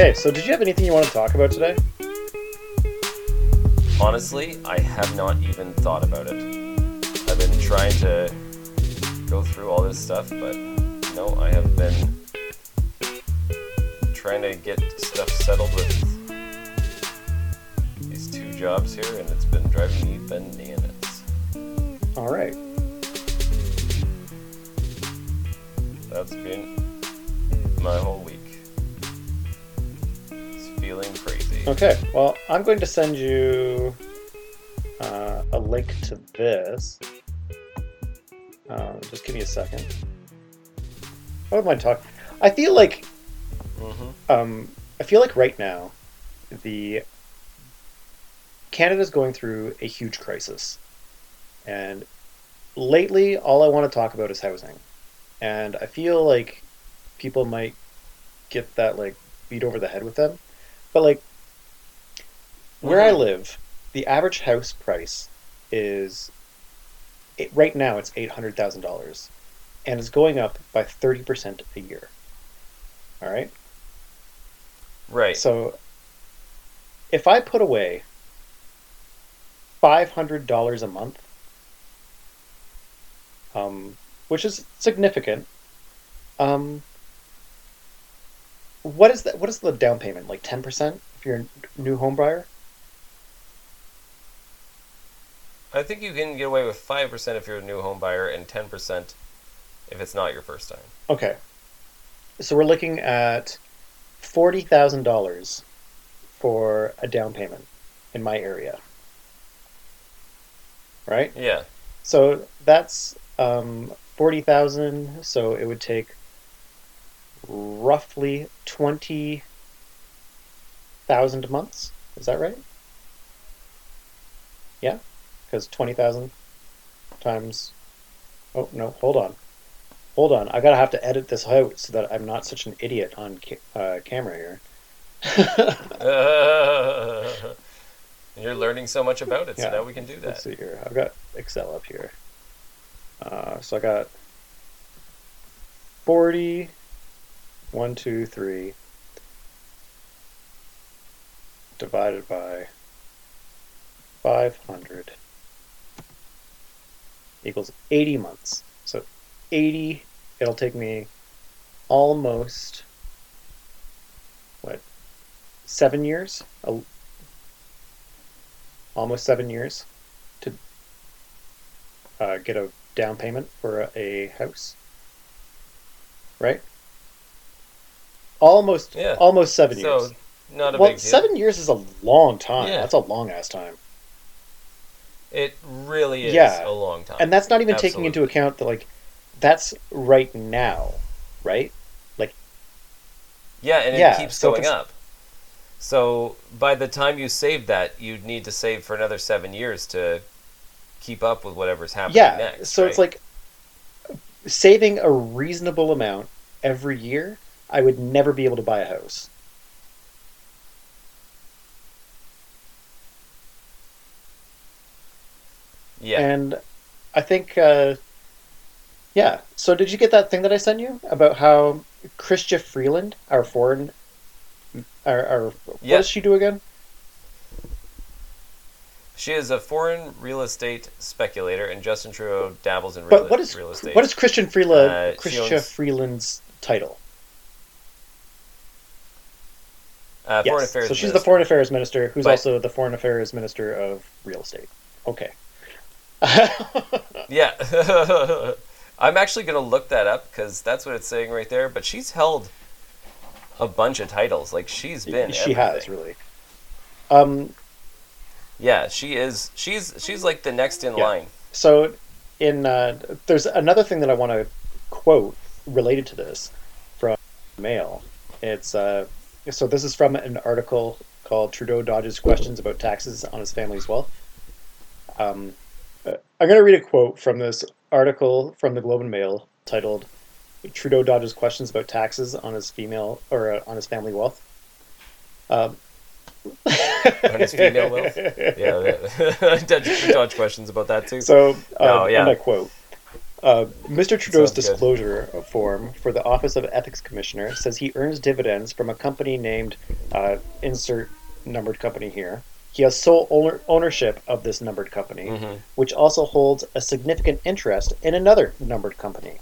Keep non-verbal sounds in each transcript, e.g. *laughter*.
Okay, so did you have anything you want to talk about today? Honestly, I have not even thought about it. I've been trying to go through all this stuff, but no, I have been trying to get stuff settled with these two jobs here, and it's been driving me bananas. All right. That's been my whole week. Okay, well, I'm going to send you uh, a link to this. Um, just give me a second. I would mind talking. I feel like, hmm um, I feel like right now, the Canada's going through a huge crisis, and lately, all I want to talk about is housing, and I feel like people might get that like beat over the head with them, but like where I Mhm. live, the average house price is it, right now it's eight hundred thousand dollars, and it's going up by thirty percent a year. All right. Right. So if I put away five hundred dollars a month, um, which is significant, um, what is that? What is the down payment? Like ten percent if you're a new home buyer? I think you can get away with 5% if you're a new home buyer and 10% if it's not your first time. Okay. So we're looking at forty thousand dollars for a down payment in my area. Right? Yeah. So that's um, forty thousand. So it would take roughly twenty thousand months. Is that right? Yeah, because twenty thousand times. Oh no! Hold on, hold on. I gotta have to edit this out so that I'm not such an idiot on ca- uh, camera here. and *laughs* you're learning so much about it, so Yeah. now we can do that. Let's see here. I've got Excel up here. Uh, so I got 40, 1, 2, 3, divided by 500 equals 80 months. So 80, it'll take me almost, what, seven years? Almost seven years to uh, get a down payment for a, a house. Right? Almost, Yeah. almost seven So, years. not a Well, big deal. seven years is a long time. Yeah. That's a long ass time, It really is Yeah. a long time. and that's not even taking into account that like that's right now, right? Like Yeah, and yeah, it keeps so going up. So by the time you save that, you'd need to save for another seven years to keep up with whatever's happening yeah. next. so it's like saving a reasonable amount every year. I would never be able to buy a house. Yeah, And I think, uh, yeah. So did you get that thing that I sent you about how Chrystia Freeland, our foreign, our, our what Yeah. does she do again? she is a foreign real estate speculator, and Justin Trudeau dabbles in real, But what is real estate. what is Christian Freeland? Uh, Chrystia owns- Freeland's title? uh, foreign yes. affairs? So she's the foreign affairs minister, who's But- also the foreign affairs minister of real estate. Okay. *laughs* Yeah. *laughs* I'm actually going to look that up because that's what it's saying right there. But she's held a bunch of titles. Like, she's been. she has really. Um, Yeah, she is. She's she's like the next in Yeah. line. So, in uh, there's another thing that I want to quote related to this from Mail. It's uh, so this is from an article called Trudeau dodges questions about taxes on his family's wealth. Um, I'm going to read a quote from this article from the Globe and Mail titled "Trudeau dodges questions about taxes on his female or uh, on his family wealth." Um, On his female wealth? *laughs* Yeah, yeah. dodge, dodge questions about that too. So, uh, No, yeah. and I quote Uh, Mr. Trudeau's Sounds good. disclosure form for the Office of Ethics Commissioner says he earns dividends from a company named uh, insert numbered company here. He has sole owner- ownership of this numbered company, Mhm. which also holds a significant interest in another numbered company.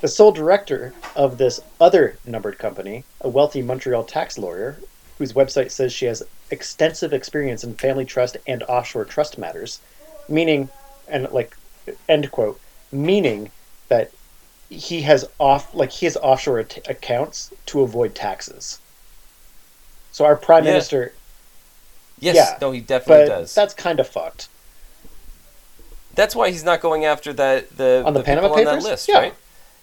The sole director of this other numbered company, a wealthy Montreal tax lawyer, whose website says she has extensive experience in family trust and offshore trust matters, meaning, and like, end quote, meaning that he has off, like he has offshore at- accounts to avoid taxes. So our prime Yeah. minister, Yes, Yeah, no, he definitely but does. that's kind of fucked. That's why he's not going after that the On the Panama people on that Papers? list, Yeah, right?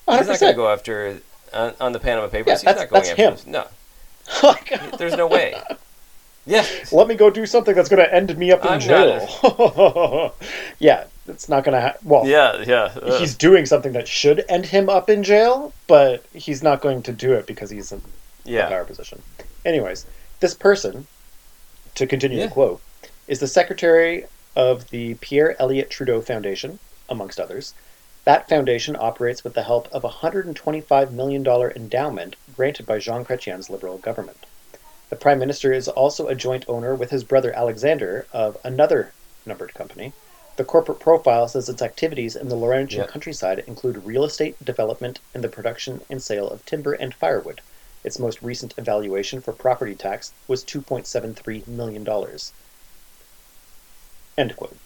Hundred He's not going to go after on, on the Panama Papers. Yeah, he's that's- not going that's after him. those- No, *laughs* there's no way. Yeah, Let me go do something that's going to end me up in I'm jail. *laughs* yeah, it's not going to. Ha- well, yeah, yeah. uh, he's doing something that should end him up in jail, but he's not going to do it because he's in a yeah. power position. Anyways, this person, to continue Yeah. the quote, is the secretary of the Pierre Elliott Trudeau Foundation, amongst others. That foundation operates with the help of a $125 million endowment granted by Jean Chrétien's Liberal government. The Prime Minister is also a joint owner with his brother Alexander of another numbered company. The corporate profile says its activities in the Laurentian Yeah. countryside include real estate development and the production and sale of timber and firewood. Its most recent evaluation for property tax was $2.73 million. End quote.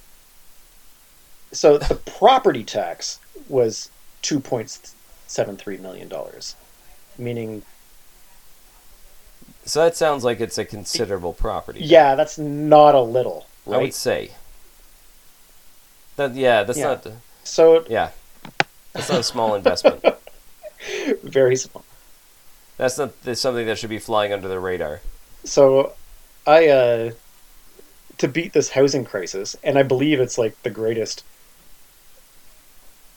So the property tax was $2.73 million, meaning, So that sounds like it's a considerable property. yeah, that's not a little, I would say. That yeah, that's Yeah. not So yeah. That's not a small investment. *laughs* very small. That's not that's something that should be flying under the radar. So I uh to beat this housing crisis, and I believe it's like the greatest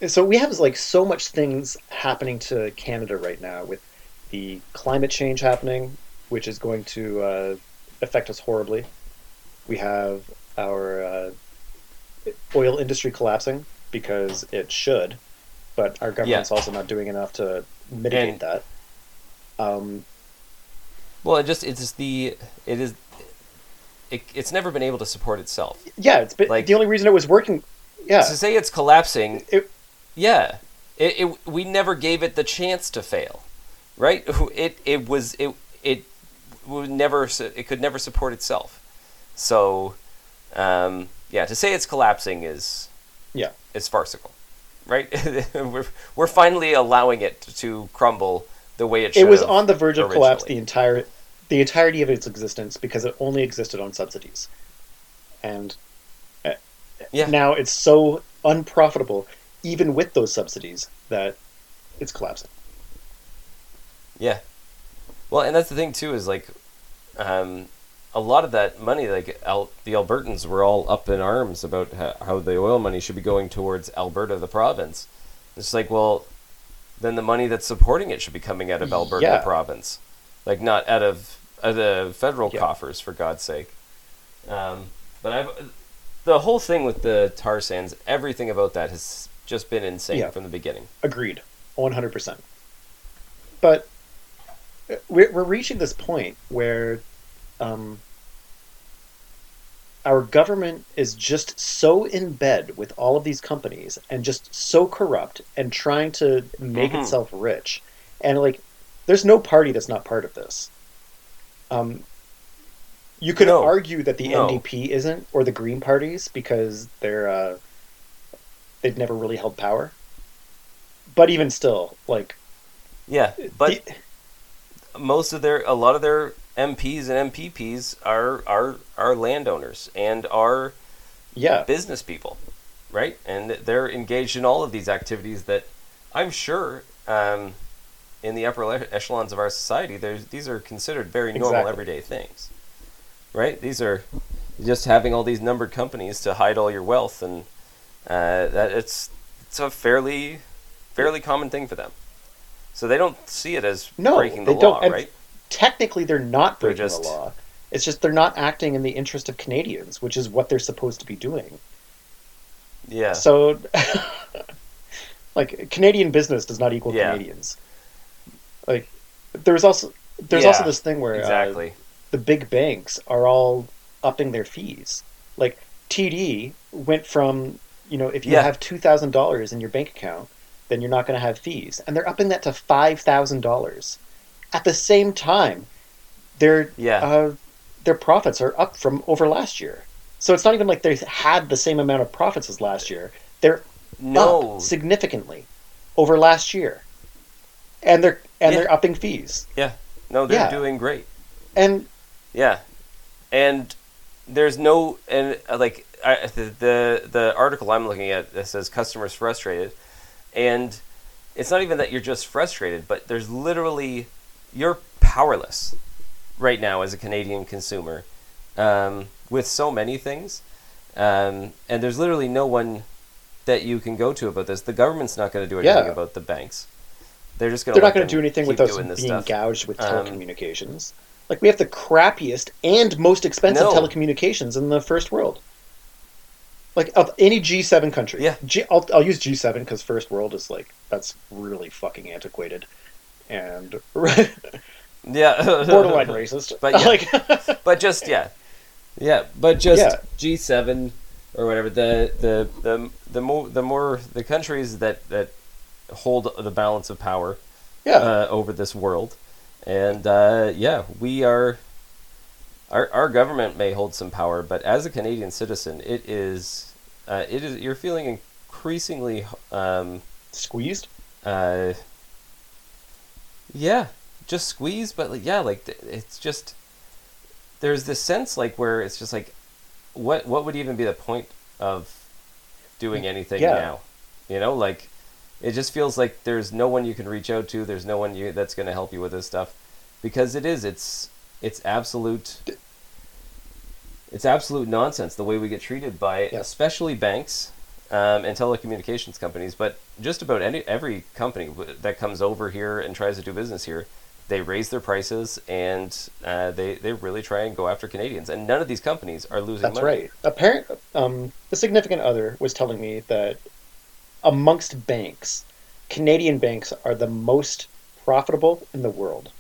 so we have like so much things happening to Canada right now with the climate change happening, which is going to uh, affect us horribly. We have our uh, oil industry collapsing because it should, but our government's also not doing enough to mitigate And- that. Um, Well, it just it's just the it is it, it's never been able to support itself. yeah, it's been, Like- the only reason it was working. Yeah, To say it's collapsing, It- yeah, it, it we never gave it the chance to fail, right? It it was it it would never it could never support itself. So, um, yeah, to say it's collapsing is Yeah. is farcical, right? *laughs* we're we're finally allowing it to crumble the way it should. it was on the verge of collapse the entire the entirety of its existence because it only existed on subsidies and uh, Yeah. now it's so unprofitable even with those subsidies that it's collapsing Yeah. Well, and that's the thing too is like, um, a lot of that money, like Al- the Albertans were all up in arms about how, how the oil money should be going towards Alberta, the province. It's like, well, then the money that's supporting it should be coming out of Alberta, Yeah. province, like not out of the federal Yeah. coffers, for God's sake. Um, but I've the whole thing with the tar sands, everything about that has just been insane Yeah. from the beginning. agreed 100% but uh, we're, we're reaching this point where um, our government is just so in bed with all of these companies and just so corrupt and trying to make Mhm. itself rich and like there's no party that's not part of this um, you could No. argue that the No. ndp isn't or the green parties because they're uh, they've never really held power but even still like Yeah, but the- most of their a lot of their MPs and MPPs are are are landowners and are yeah business people, right? And they're engaged in all of these activities that I'm sure um, in the upper echelons of our society, these are considered very normal Exactly. everyday things, right? These are just having all these numbered companies to hide all your wealth, and uh, that it's it's a fairly fairly common thing for them. So they don't see it as No, breaking the law, right? Technically they're not They're breaking just- the law it's just they're not acting in the interest of canadians which is what they're supposed to be doing Yeah. so *laughs* Like Canadian business does not equal Yeah. Canadians. Like there's also there's also this thing where uh, exactly. the big banks are all upping their fees. Like TD went from you know if you Yeah. have two thousand dollars in your bank account, then you're not going to have fees, and they're upping that to five thousand dollars. At the same time, their Yeah. uh, their profits are up from over last year. So it's not even like they had the same amount of profits as last year. They're no, up significantly over last year, and they're and Yeah. they're upping fees. Yeah, no, they're yeah. doing great. And Yeah, and there's no and uh, like I, the, the the article I'm looking at that says customers frustrated, and it's not even that you're just frustrated, but there's literally you're powerless right now as a Canadian consumer um, with so many things, um, and there's literally no one that you can go to about this. The government's not going to do anything Yeah. about the banks. They're just going they're not going to do anything with us being stuff. gouged with Um, telecommunications. like we have the crappiest and most expensive No. telecommunications in the first world. Like of any G7 country. Yeah. G, I'll, I'll use G7 because first world is like that's really fucking antiquated and *laughs* Yeah, borderline racist. But yeah. like *laughs* but just yeah, yeah, but just Yeah. G seven or whatever. The the the the more the more the countries that that hold the balance of power yeah, uh, over this world, and uh, yeah, we are. Our, our government may hold some power, but as a Canadian citizen, it is uh, it is you're feeling increasingly um, squeezed. uh, yeah, just squeeze, but like, yeah, like it's just there's this sense like where it's just like, what what would even be the point of doing mm, anything Yeah. now? You know, like it just feels like there's no one you can reach out to. There's no one you that's going to help you with this stuff because it is it's it's absolute it's absolute nonsense the way we get treated by Yeah. especially banks um, and telecommunications companies, but just about any every company that comes over here and tries to do business here, they raise their prices and uh, they they really try and go after Canadians. And none of these companies are losing That's money. right. Apparent. Um, the significant other was telling me that amongst banks, Canadian banks are the most profitable in the world.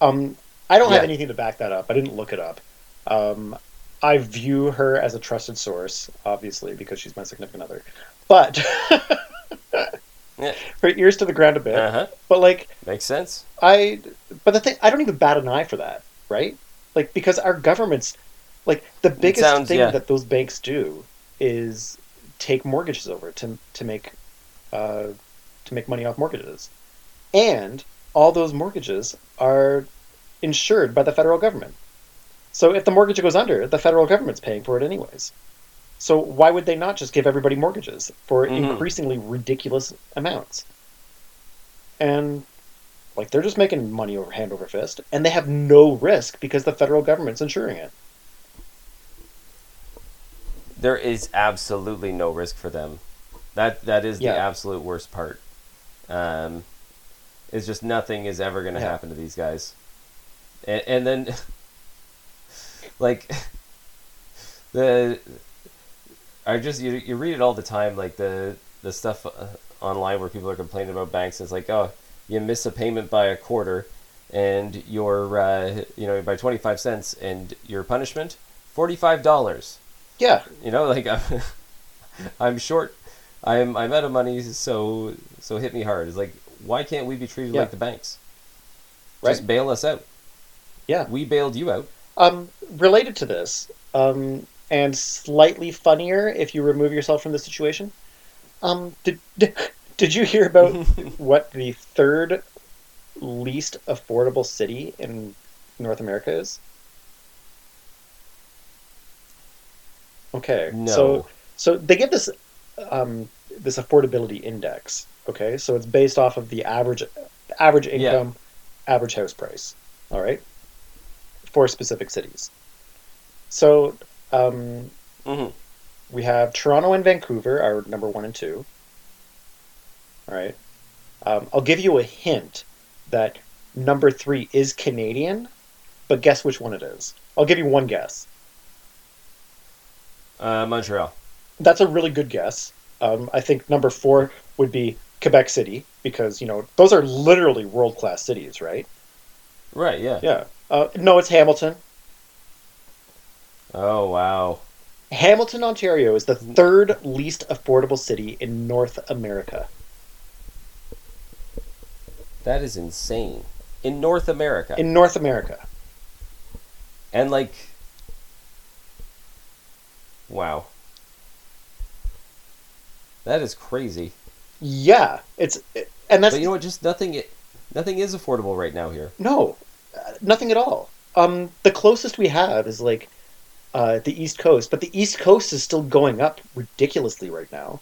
Um, I don't have anything to back that up. I didn't look it up. Um, I view her as a trusted source, obviously, because she's my significant other. But *laughs* Yeah. her ears to the ground a bit. Uh huh. But like, Makes sense. I but the thing I don't even bat an eye for that, right? Like because our governments like the biggest sounds- thing yeah. that those banks do is take mortgages over to to make uh, to make money off mortgages. And all those mortgages are insured by the federal government. So if the mortgage goes under, the federal government's paying for it anyways. So why would they not just give everybody mortgages for Mhm. increasingly ridiculous amounts? And like they're just making money over hand over fist, and they have no risk because the federal government's insuring it. There is absolutely no risk for them. That that is Yeah. the absolute worst part. Um, it's just nothing is ever going to Yeah. happen to these guys, and, and then *laughs* like *laughs* the I just you you read it all the time like the the stuff uh, online where people are complaining about banks. It's like oh you miss a payment by a quarter, and your uh, you know by twenty five cents, and your punishment forty five dollars. Yeah, You know, like *laughs* I'm, I'm short. I'm I'm out of money, so so hit me hard. It's like why can't we be treated Yeah. like the banks? Right. Just bail us out. yeah. We bailed you out. Um, related to this, um, and slightly funnier if you remove yourself from the situation. Um, did did, *laughs* did you hear about *laughs* what the third least affordable city in North America is? Okay, No. so so they give this um, this affordability index. Okay, so it's based off of the average average Yeah. income, average house price. All right, for specific cities. So um, hmm we have Toronto and Vancouver are number one and two. All right, um, I'll give you a hint that number three is Canadian, but guess which one it is. I'll give you one guess. Uh, Montreal. That's a really good guess. Um, I think number four would be Quebec City because you know those are literally world class cities, right? Right. Yeah. Yeah. Uh, no, it's Hamilton. Oh wow. Hamilton, Ontario is the third least affordable city in North America. That is insane. In North America. In North America. and like Wow. That is crazy. Yeah, it's and that's But you know what? Just nothing. i- Nothing is affordable right now here. no, nothing at all. Um, the closest we have is like uh, the East Coast, but the East Coast is still going up ridiculously right now.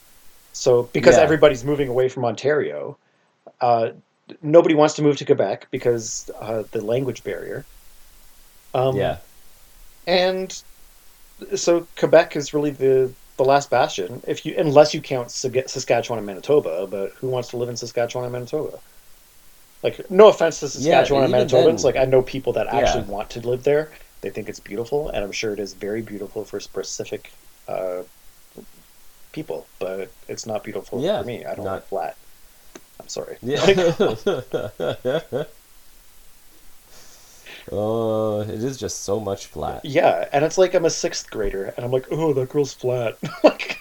So because Yeah. everybody's moving away from Ontario, uh, nobody wants to move to Quebec because uh, the language barrier. Um, yeah. and so Quebec is really the the last bastion, if you unless you count Saskatchewan and Manitoba. But who wants to live in Saskatchewan and Manitoba? Like, no offense to Saskatchewan and even Manitobans, then- like I know people that actually Yeah. want to live there. They think it's beautiful, and I'm sure it is very beautiful for specific uh, people. But it's not beautiful Yeah, for me. I don't not- like flat. I'm sorry. Yeah. *laughs* *laughs* oh, it is just so much flat. yeah, and it's like I'm a sixth grader, and I'm like, oh, that girl's flat. *laughs* like,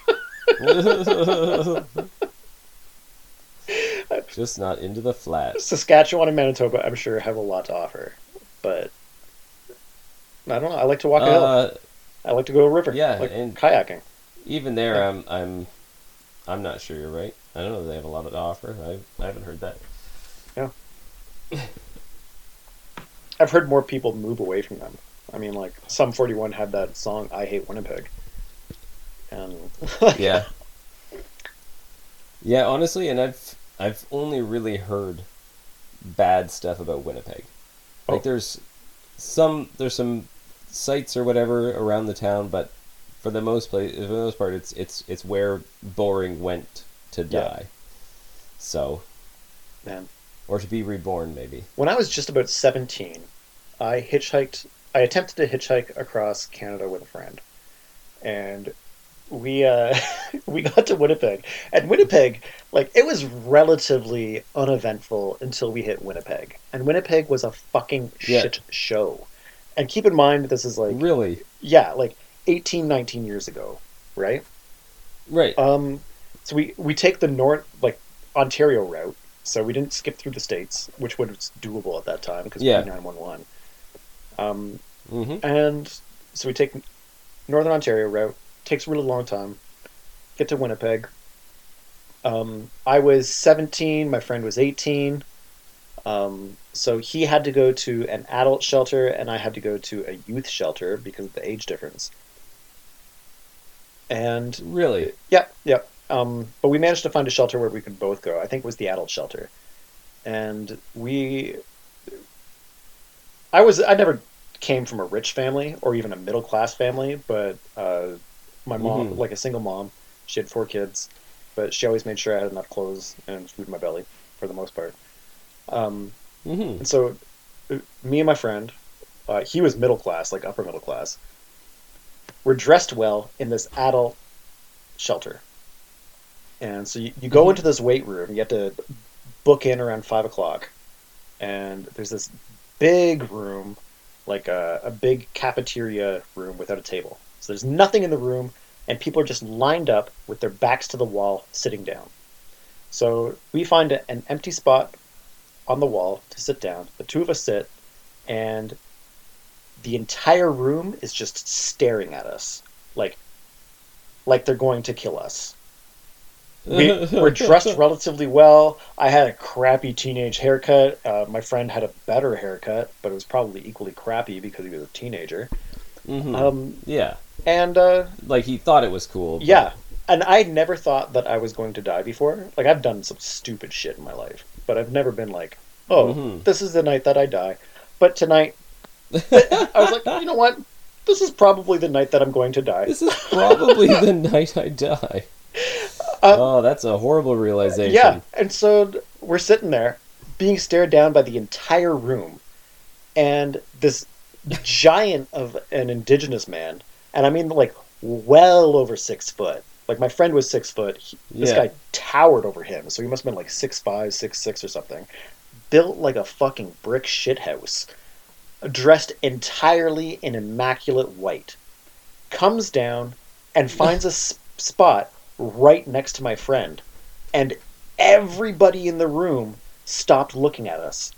just not into the flat. *laughs* Saskatchewan and Manitoba, I'm sure, have a lot to offer. But I don't know. I like to walk a hill. Uh, I like to go a river. yeah, like and- kayaking. even there, Yeah. I'm, I'm, I'm not sure you're right. I don't know they have a lot to offer. I, I haven't heard that. Yeah. *laughs* I've heard more people move away from them. I mean, like Sum 41 had that song "I Hate Winnipeg," and *laughs* Yeah. Yeah, honestly, and I've I've only really heard bad stuff about Winnipeg. Like Oh. there's some there's some sites or whatever around the town, but for the most place for the most part it's it's it's where Boring went to Yeah. die. So man, or to be reborn maybe. when I was just about 17, I hitchhiked. I attempted to hitchhike across Canada with a friend, and we uh, *laughs* we got to Winnipeg. And Winnipeg, like, it was relatively uneventful until we hit Winnipeg, and Winnipeg was a fucking Yeah. shit show. And keep in mind, this is like really? yeah, like 18, 19 years ago, right? Right. Um, so we we take the north like Ontario route. So we didn't skip through the states, which would was doable at that time because Yeah. nine one one. Um, mhm. and so we take Northern Ontario route. Takes a really long time. Get to Winnipeg. Um, I was seventeen. My friend was eighteen. Um, so he had to go to an adult shelter, and I had to go to a youth shelter because of the age difference. And Really? Yep, yep. Um, but we managed to find a shelter where we could both go. I think it was the adult shelter, and we. I was I never came from a rich family or even a middle class family, but uh, my mom, Mhm. like a single mom, she had four kids, but she always made sure I had enough clothes and food in my belly for the most part. Um, Mhm. and so, uh, me and my friend, uh, he was middle class, like upper middle class. We're dressed well in this adult shelter, and so you, you go Mhm. into this weight room. You have to book in around five o'clock, and there's this big room, like a, a big cafeteria room without a table. So there's nothing in the room, and people are just lined up with their backs to the wall, sitting down. So we find an empty spot on the wall to sit down. The two of us sit, and the entire room is just staring at us, like, like they're going to kill us. We, *laughs* we're dressed relatively well. I had a crappy teenage haircut. Uh, my friend had a better haircut, but it was probably equally crappy because he was a teenager. Mhm. Um, yeah. And uh, Like he thought it was cool. but- yeah, and I never thought that I was going to die before. Like I've done some stupid shit in my life, but I've never been like, "Oh, Mhm. this is the night that I die." But tonight, *laughs* I was like, you know what? This is probably the night that I'm going to die. This is probably *laughs* the night I die. Uh, oh, that's a horrible realization. Yeah, and so we're sitting there, being stared down by the entire room, and this giant of an indigenous man, and I mean like well over six foot, Like my friend was six foot. He, This Yeah. guy towered over him, so he must have been like six five, six six or something. Built like a fucking brick shithouse, dressed entirely in immaculate white. Comes down and *laughs* finds a s- spot right next to my friend, and everybody in the room stopped looking at us.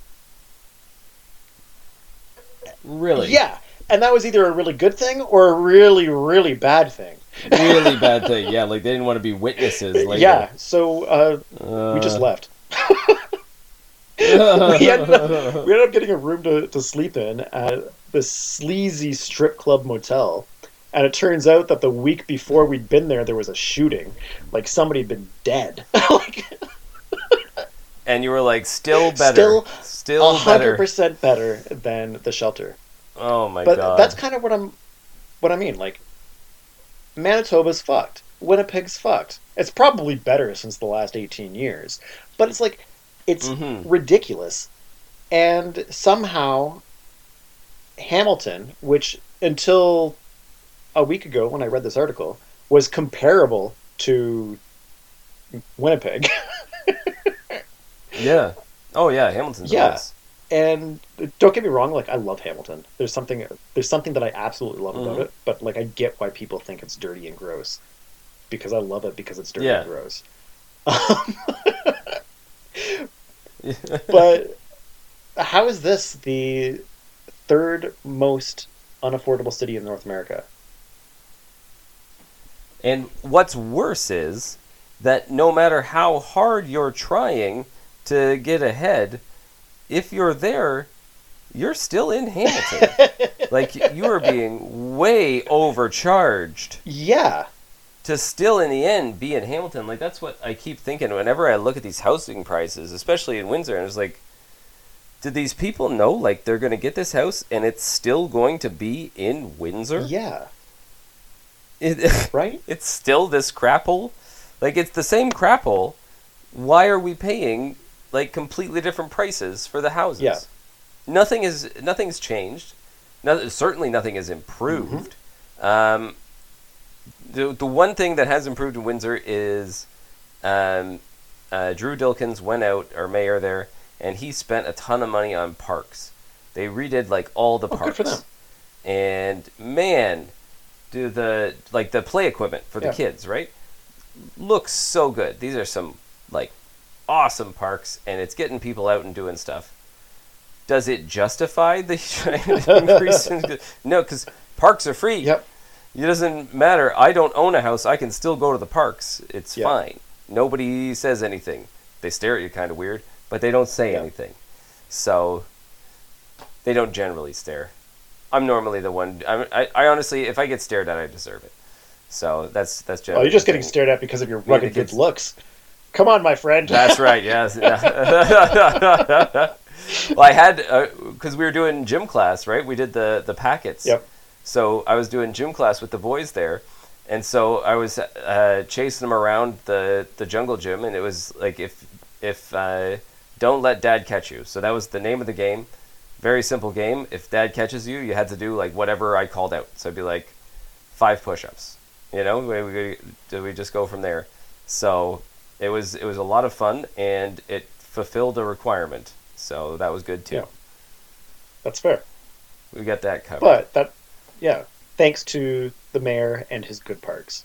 Really? Yeah, and that was either a really good thing or a really, really bad thing. really *laughs* bad thing. Yeah, like they didn't want to be witnesses. Later. Yeah, so uh, Uh, we just left. *laughs* we, ended up, we ended up getting a room to, to sleep in at this sleazy strip club motel. And it turns out that the week before we'd been there, there was a shooting. Like somebody had been dead. *laughs* like and you were like, still better. Still still a hundred better. percent better than the shelter. Oh my but god. that's kind of what I'm, what I mean. Like Manitoba's fucked. Winnipeg's fucked. It's probably better since the last eighteen years, but it's like it's Mhm. ridiculous. And somehow, Hamilton, which until a week ago when I read this article was comparable to Winnipeg, *laughs* Yeah. Oh yeah, Hamilton's Yeah. nice. And don't get me wrong, like I love Hamilton. There's something there's something that I absolutely love about Mhm. it, but like I get why people think it's dirty and gross because I love it because it's dirty Yeah. and gross. *laughs* *laughs* but how is this the third most unaffordable city in North America? And what's worse is that no matter how hard you're trying to get ahead, if you're there, you're still in Hamilton. *laughs* like you are being way overcharged Yeah, to still in the end be in Hamilton. Like that's what I keep thinking whenever I look at these housing prices, especially in Windsor, and it's like did these people know like they're going to get this house and it's still going to be in Windsor? yeah, It, *laughs* right? it's still this crap hole. Like it's the same crap hole. Why are we paying like completely different prices for the houses? Yeah. Nothing is nothing's changed. No, certainly nothing has improved. Um, the the one thing that has improved in Windsor is um, uh, Drew Dilkens went out, our mayor there, and he spent a ton of money on parks. They redid like all the Oh, good parks, for them. and man, do the like the play equipment for the kids, right? Looks so good. These are some like awesome parks, and it's getting people out and doing stuff. Does it justify the *laughs* increase? in- no, because parks are free. Yep. It doesn't matter. I don't own a house. I can still go to the parks. It's Yeah. fine. Nobody says anything. They stare at you kind of weird, but they don't say Yeah. anything. So they don't generally stare. I'm normally the one. I'm, I, I honestly, if I get stared at, I deserve it. So that's that's Oh, you're just getting stared at because of your rugged good looks. Come on, my friend. That's right. Yes. *laughs* well, I had because we were doing gym class, right? We did the the packets. Yep. So I was doing gym class with the boys there, and so I was uh, chasing them around the the jungle gym, and it was like if if uh, don't let dad catch you. So that was the name of the game. Very simple game. If dad catches you, you had to do like whatever I called out. So it'd be like five push-ups. You know, we, we, do we just go from there? So it was it was a lot of fun, and it fulfilled a requirement. So that was good too. Yeah. That's fair. We got that covered. But that, yeah, thanks to the mayor and his good parks.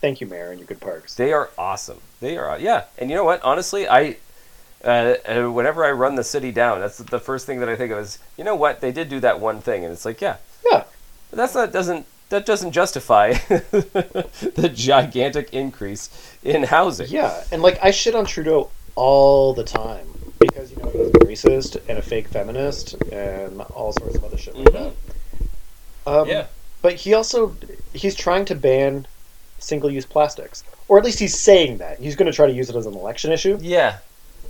Thank you, mayor, and your good parks. They are awesome. They are yeah. And you know what? Honestly, I uh, uh, whenever I run the city down, that's the first thing that I think of is you know what? They did do that one thing, and it's like yeah, Yeah, but that's not doesn't that doesn't justify *laughs* the gigantic increase in housing. yeah, and like I shit on Trudeau all the time because you know he's a racist and a fake feminist and all sorts of other shit like Mhm. that. Um, Yeah. but he also he's trying to ban single-use plastics, or at least he's saying that he's going to try to use it as an election issue, Yeah.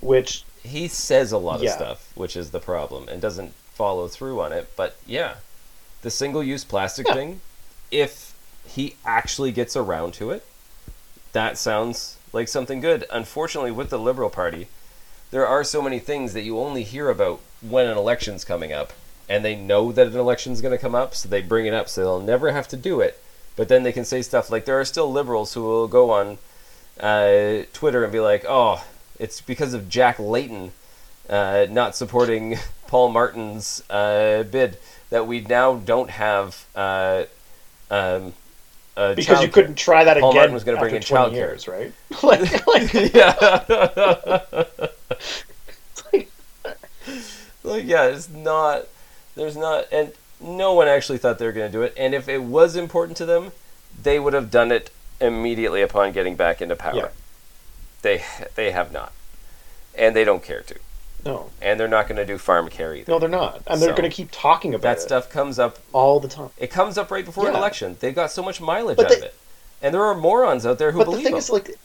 which He says a lot Yeah. of stuff, which is the problem, and doesn't follow through on it. But yeah, the single-use plastic Yeah. thing, if he actually gets around to it, that sounds like something good. Unfortunately, with the Liberal Party, there are so many things that you only hear about when an election's coming up, and they know that an election's going to come up, so they bring it up, so they'll never have to do it. But then they can say stuff like there are still liberals who will go on uh, Twitter and be like, "Oh, it's because of Jack Layton uh, not supporting *laughs* Paul Martin's uh, bid that we now don't have." Um, uh, because you couldn't try that Paul again Martin was gonna bring in 20 childcare. years, right? *laughs* *laughs* like, like, *laughs* yeah. like- like yeah, it's not. There's not, and no one actually thought they were going to do it. And if it was important to them, they would have done it immediately upon getting back into power. Yeah. They they have not, and they don't care to, no, and they're not going to do farm care either. no, they're not, and they're So, going to keep talking about that it stuff comes up. all the time. It comes up right before an Yeah. election. They've got so much mileage But out of they- it, and there are morons out there who But the believe thing them. is, like,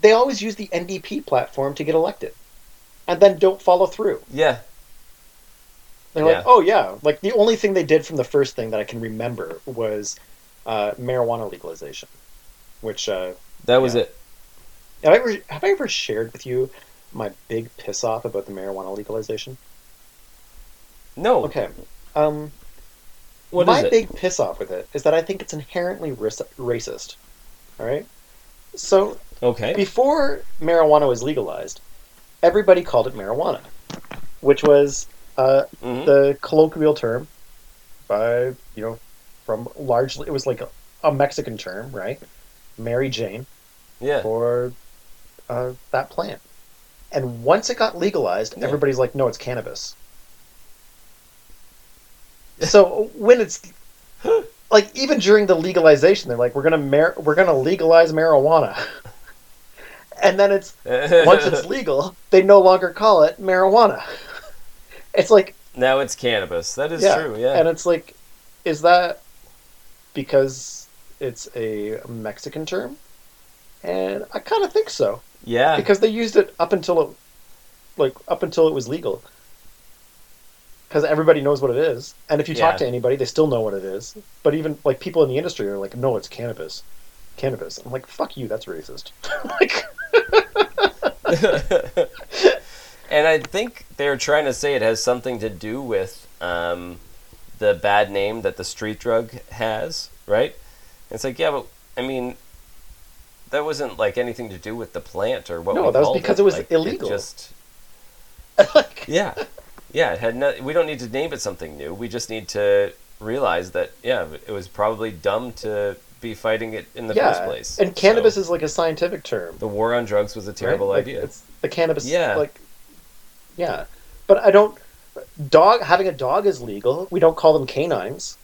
they always use the NDP platform to get elected, and then don't follow through. yeah, They're Yeah. like, oh yeah, like the only thing they did from the first thing that I can remember was uh, marijuana legalization, which uh, that was Yeah. it. have I ever have I ever shared with you my big piss off about the marijuana legalization? No, Okay, um, what my is it? big piss off with it is that I think it's inherently racist. All right, so okay, before marijuana was legalized, everybody called it marijuana, which was uh, Mhm. the colloquial term by you know from largely it was like a, a Mexican term, right? Mary Jane yeah, for uh, that plant. And once it got legalized, Yeah. everybody's like, no, it's cannabis. so when it's *gasps* like even during the legalization, they're like, we're gonna mar- we're gonna legalize marijuana, *laughs* and then it's once it's *laughs* legal, they no longer call it marijuana. *laughs* It's like now it's cannabis. That is yeah, true. Yeah, and it's like, is that because it's a Mexican term? And I kind of think so yeah. because they used it up until it, like up until it was legal. Because everybody knows what it is, and if you Yeah. talk to anybody, they still know what it is. But even like people in the industry are like, "No, it's cannabis, cannabis." I'm like, "Fuck you, that's racist." *laughs* like, *laughs* and I think they're trying to say it has something to do with um, the bad name that the street drug has, right? It's like, yeah, but I mean, that wasn't like anything to do with the plant or what. No, that was because it was Like, illegal. just like, *laughs* yeah, yeah. It had no. We don't need to name it something new. We just need to realize that yeah, it was probably dumb to be fighting it in the yeah. first place. And cannabis So, is like a scientific term. the war on drugs was a terrible right? Like, idea. It's the cannabis. Yeah. Like, yeah, but I don't. Dog having a dog is legal. We don't call them canines.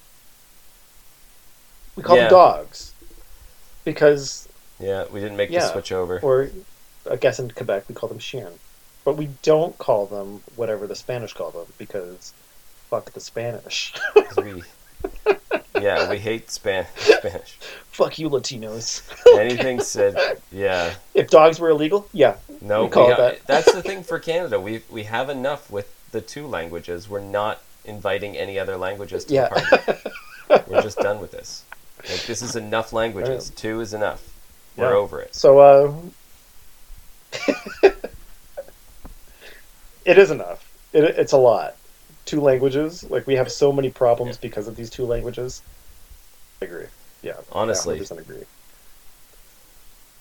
We call Yeah. them dogs because, Yeah, we didn't make the switch over. or I guess in Quebec we call them chien, but we don't call them whatever the Spanish call them because fuck the Spanish. *laughs* we, yeah, we hate Span- *laughs* Spanish. fuck you Latinos. *laughs* Anything said, yeah, if dogs were illegal, yeah, no. We call it ha- that. That's the thing for Canada. We we have enough with the two languages. We're not inviting any other languages to yeah. the party. We're just done with this. Like this is enough languages. Two is enough. We're Yeah. over it. So, uh, *laughs* it is enough. It, it's a lot. Two languages. Like, we have so many problems because of these two languages. I agree. Yeah. Honestly. I 100% agree.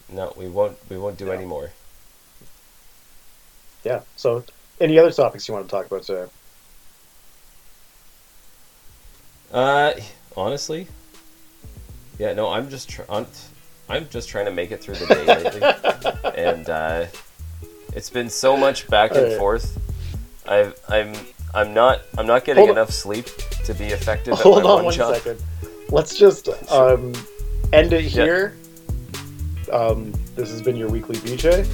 No, we won't. We won't do Yeah. any more. Yeah. So, any other topics you want to talk about today? Uh, honestly, yeah. No, I'm just tr- I'm, just trying to make it through the day lately, and uh, it's been so much back and Alright. forth. I've I'm I'm not I'm not getting Hold on. enough sleep to be effective at Hold my on one job. second. Let's just um, end it here. Um, this has been your weekly BJ.